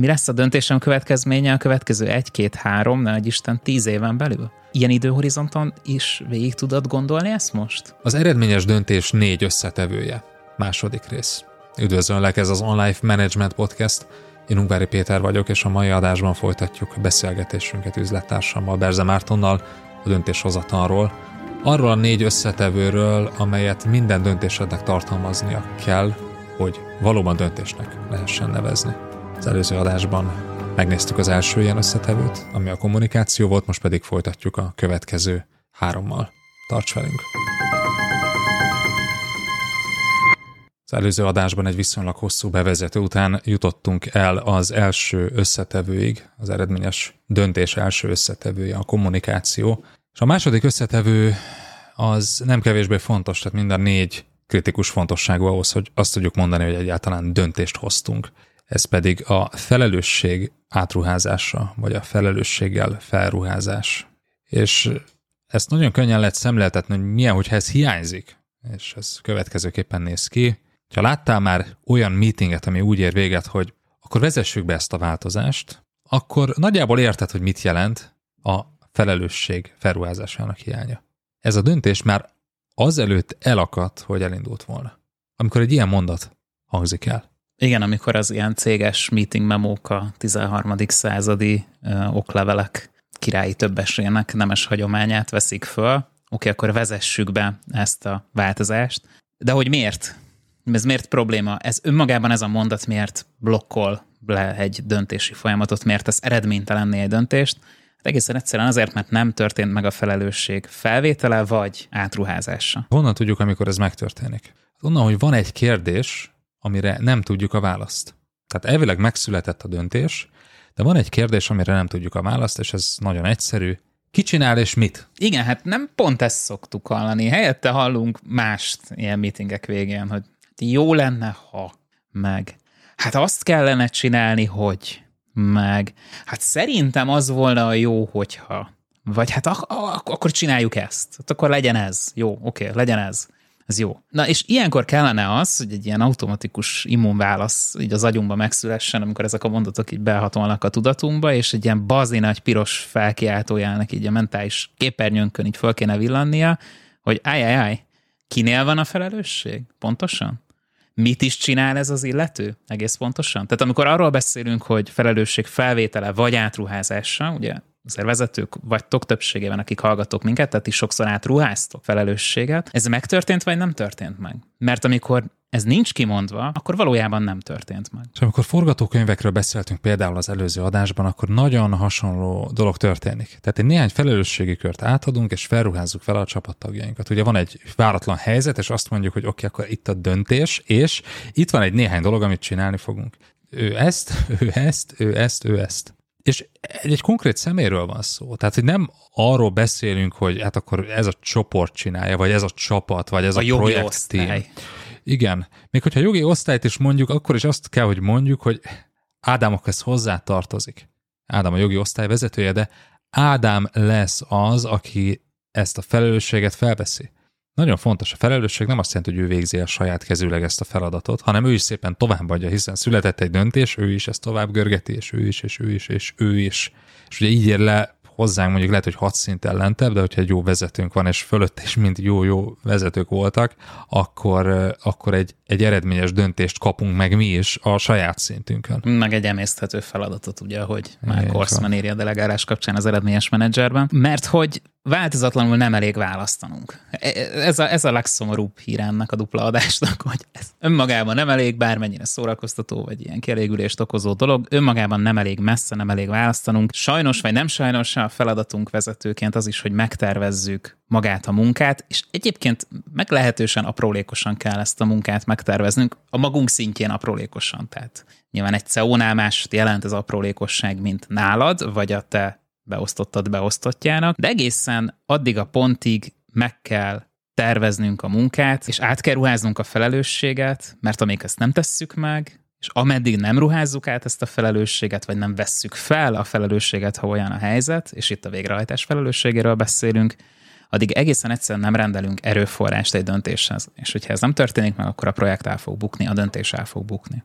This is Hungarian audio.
Mi lesz a döntésem következménye a következő egy, két, három, ne Isten, tíz éven belül? Ilyen időhorizonton is végig tudod gondolni ezt most? Az eredményes döntés négy összetevője. Második rész. Üdvözöllek, ez az Online Management Podcast. Én Ungvári Péter vagyok, és a mai adásban folytatjuk beszélgetésünket üzlettársammal, Berze Mártonnal, a döntéshozatalról, arról a négy összetevőről, amelyet minden döntésednek tartalmaznia kell, hogy valóban döntésnek lehessen nevezni. Az előző adásban megnéztük az első ilyen összetevőt, ami a kommunikáció volt, most pedig folytatjuk a következő hárommal. Tarts velünk! Az előző adásban egy viszonylag hosszú bevezető után jutottunk el az első összetevőig, az eredményes döntés első összetevője, a kommunikáció. És a második összetevő az nem kevésbé fontos, tehát mind a négy kritikus fontosságú ahhoz, hogy azt tudjuk mondani, hogy egyáltalán döntést hoztunk. Ez pedig a felelősség átruházása, vagy a felelősséggel felruházás. És ezt nagyon könnyen lehet szemléltetni, hogy milyen, hogyha ez hiányzik. És ez következőképpen néz ki. Ha láttál már olyan meetinget, ami úgy ér véget, hogy akkor vezessük be ezt a változást, akkor nagyjából érted, hogy mit jelent a felelősség felruházásának hiánya. Ez a döntés már azelőtt elakadt, hogy elindult volna. Amikor egy ilyen mondat hangzik el. Igen, amikor az ilyen céges meeting memók a 13. századi ö, oklevelek királyi többesének nemes hagyományát veszik föl. Oké, akkor vezessük be ezt a változást. De hogy miért? Ez miért probléma? Ez önmagában ez a mondat miért blokkol le egy döntési folyamatot, miért ez eredménytelenné egy döntést? Hát egészen egyszerűen azért, mert nem történt meg a felelősség felvétele vagy átruházása. Honnan tudjuk, amikor ez megtörténik? Onnan, hogy van egy kérdés, amire nem tudjuk a választ. Tehát elvileg megszületett a döntés, de van egy kérdés, amire nem tudjuk a választ, és ez nagyon egyszerű. Ki csinál és mit? Igen, hát nem pont ezt szoktuk hallani. Helyette hallunk mást ilyen meetingek végén, hogy jó lenne, ha meg. Hát azt kellene csinálni, hogy meg. Hát szerintem az volna a jó, hogyha. Vagy hát ak- ak- akkor csináljuk ezt. Hát akkor legyen ez. Jó, oké, legyen ez. Ez jó. Na, és ilyenkor kellene az, hogy egy ilyen automatikus immunválasz így az agyunkba megszülessen, amikor ezek a mondatok így behatolnak a tudatunkba, és egy ilyen bazi nagy piros felkiáltójának így a mentális képernyőnkön így föl kéne villannia, hogy áj, áj, áj, kinél van a felelősség? Pontosan? mit is csinál ez az illető? Egész pontosan? Tehát amikor arról beszélünk, hogy felelősség felvétele vagy átruházása, ugye azért vezetők vagytok többségében, akik hallgatok minket, tehát is sokszor átruháztok felelősséget. Ez megtörtént, vagy nem történt meg? Mert amikor ez nincs kimondva, akkor valójában nem történt meg. És amikor forgatókönyvekről beszéltünk például az előző adásban, akkor nagyon hasonló dolog történik. Tehát egy néhány felelősségi kört átadunk, és felruházzuk fel a csapattagjainkat. Ugye van egy váratlan helyzet, és azt mondjuk, hogy oké, okay, akkor itt a döntés, és itt van egy néhány dolog, amit csinálni fogunk. Ő ezt, ő ezt, ő ezt, ő ezt. És egy, konkrét szeméről van szó. Tehát, hogy nem arról beszélünk, hogy hát akkor ez a csoport csinálja, vagy ez a csapat, vagy ez a, a projekt team. Igen. Még hogyha jogi osztályt is mondjuk, akkor is azt kell, hogy mondjuk, hogy Ádámokhoz hozzá tartozik. Ádám a jogi osztály vezetője, de Ádám lesz az, aki ezt a felelősséget felveszi. Nagyon fontos, a felelősség nem azt jelenti, hogy ő végzi a saját kezűleg ezt a feladatot, hanem ő is szépen továbbadja, hiszen született egy döntés, ő is ezt tovább görgeti, és ő is, és ő is, és ő is. És ugye így ér le hozzánk mondjuk lehet, hogy hat szinten lentebb, de hogyha egy jó vezetőnk van, és fölött is mind jó-jó vezetők voltak, akkor, akkor egy, egy eredményes döntést kapunk meg mi is a saját szintünkön. Meg egy emészthető feladatot, ugye, hogy már Horstman írja a delegálás kapcsán az eredményes menedzserben, mert hogy változatlanul nem elég választanunk. E, ez a, ez a legszomorúbb hír ennek a dupla adásnak, hogy ez önmagában nem elég, bármennyire szórakoztató, vagy ilyen kielégülést okozó dolog, önmagában nem elég messze, nem elég választanunk. Sajnos, vagy nem sajnos a feladatunk vezetőként az is, hogy megtervezzük magát a munkát, és egyébként meglehetősen aprólékosan kell ezt a munkát megterveznünk, a magunk szintjén aprólékosan. Tehát nyilván egy CEO-nál jelent az aprólékosság, mint nálad, vagy a te beosztottad beosztottjának, de egészen addig a pontig meg kell terveznünk a munkát, és át kell ruháznunk a felelősséget, mert amíg ezt nem tesszük meg, és ameddig nem ruházzuk át ezt a felelősséget, vagy nem vesszük fel a felelősséget, ha olyan a helyzet, és itt a végrehajtás felelősségéről beszélünk, addig egészen egyszerűen nem rendelünk erőforrást egy döntéshez. És hogyha ez nem történik meg, akkor a projekt el fog bukni, a döntés el fog bukni.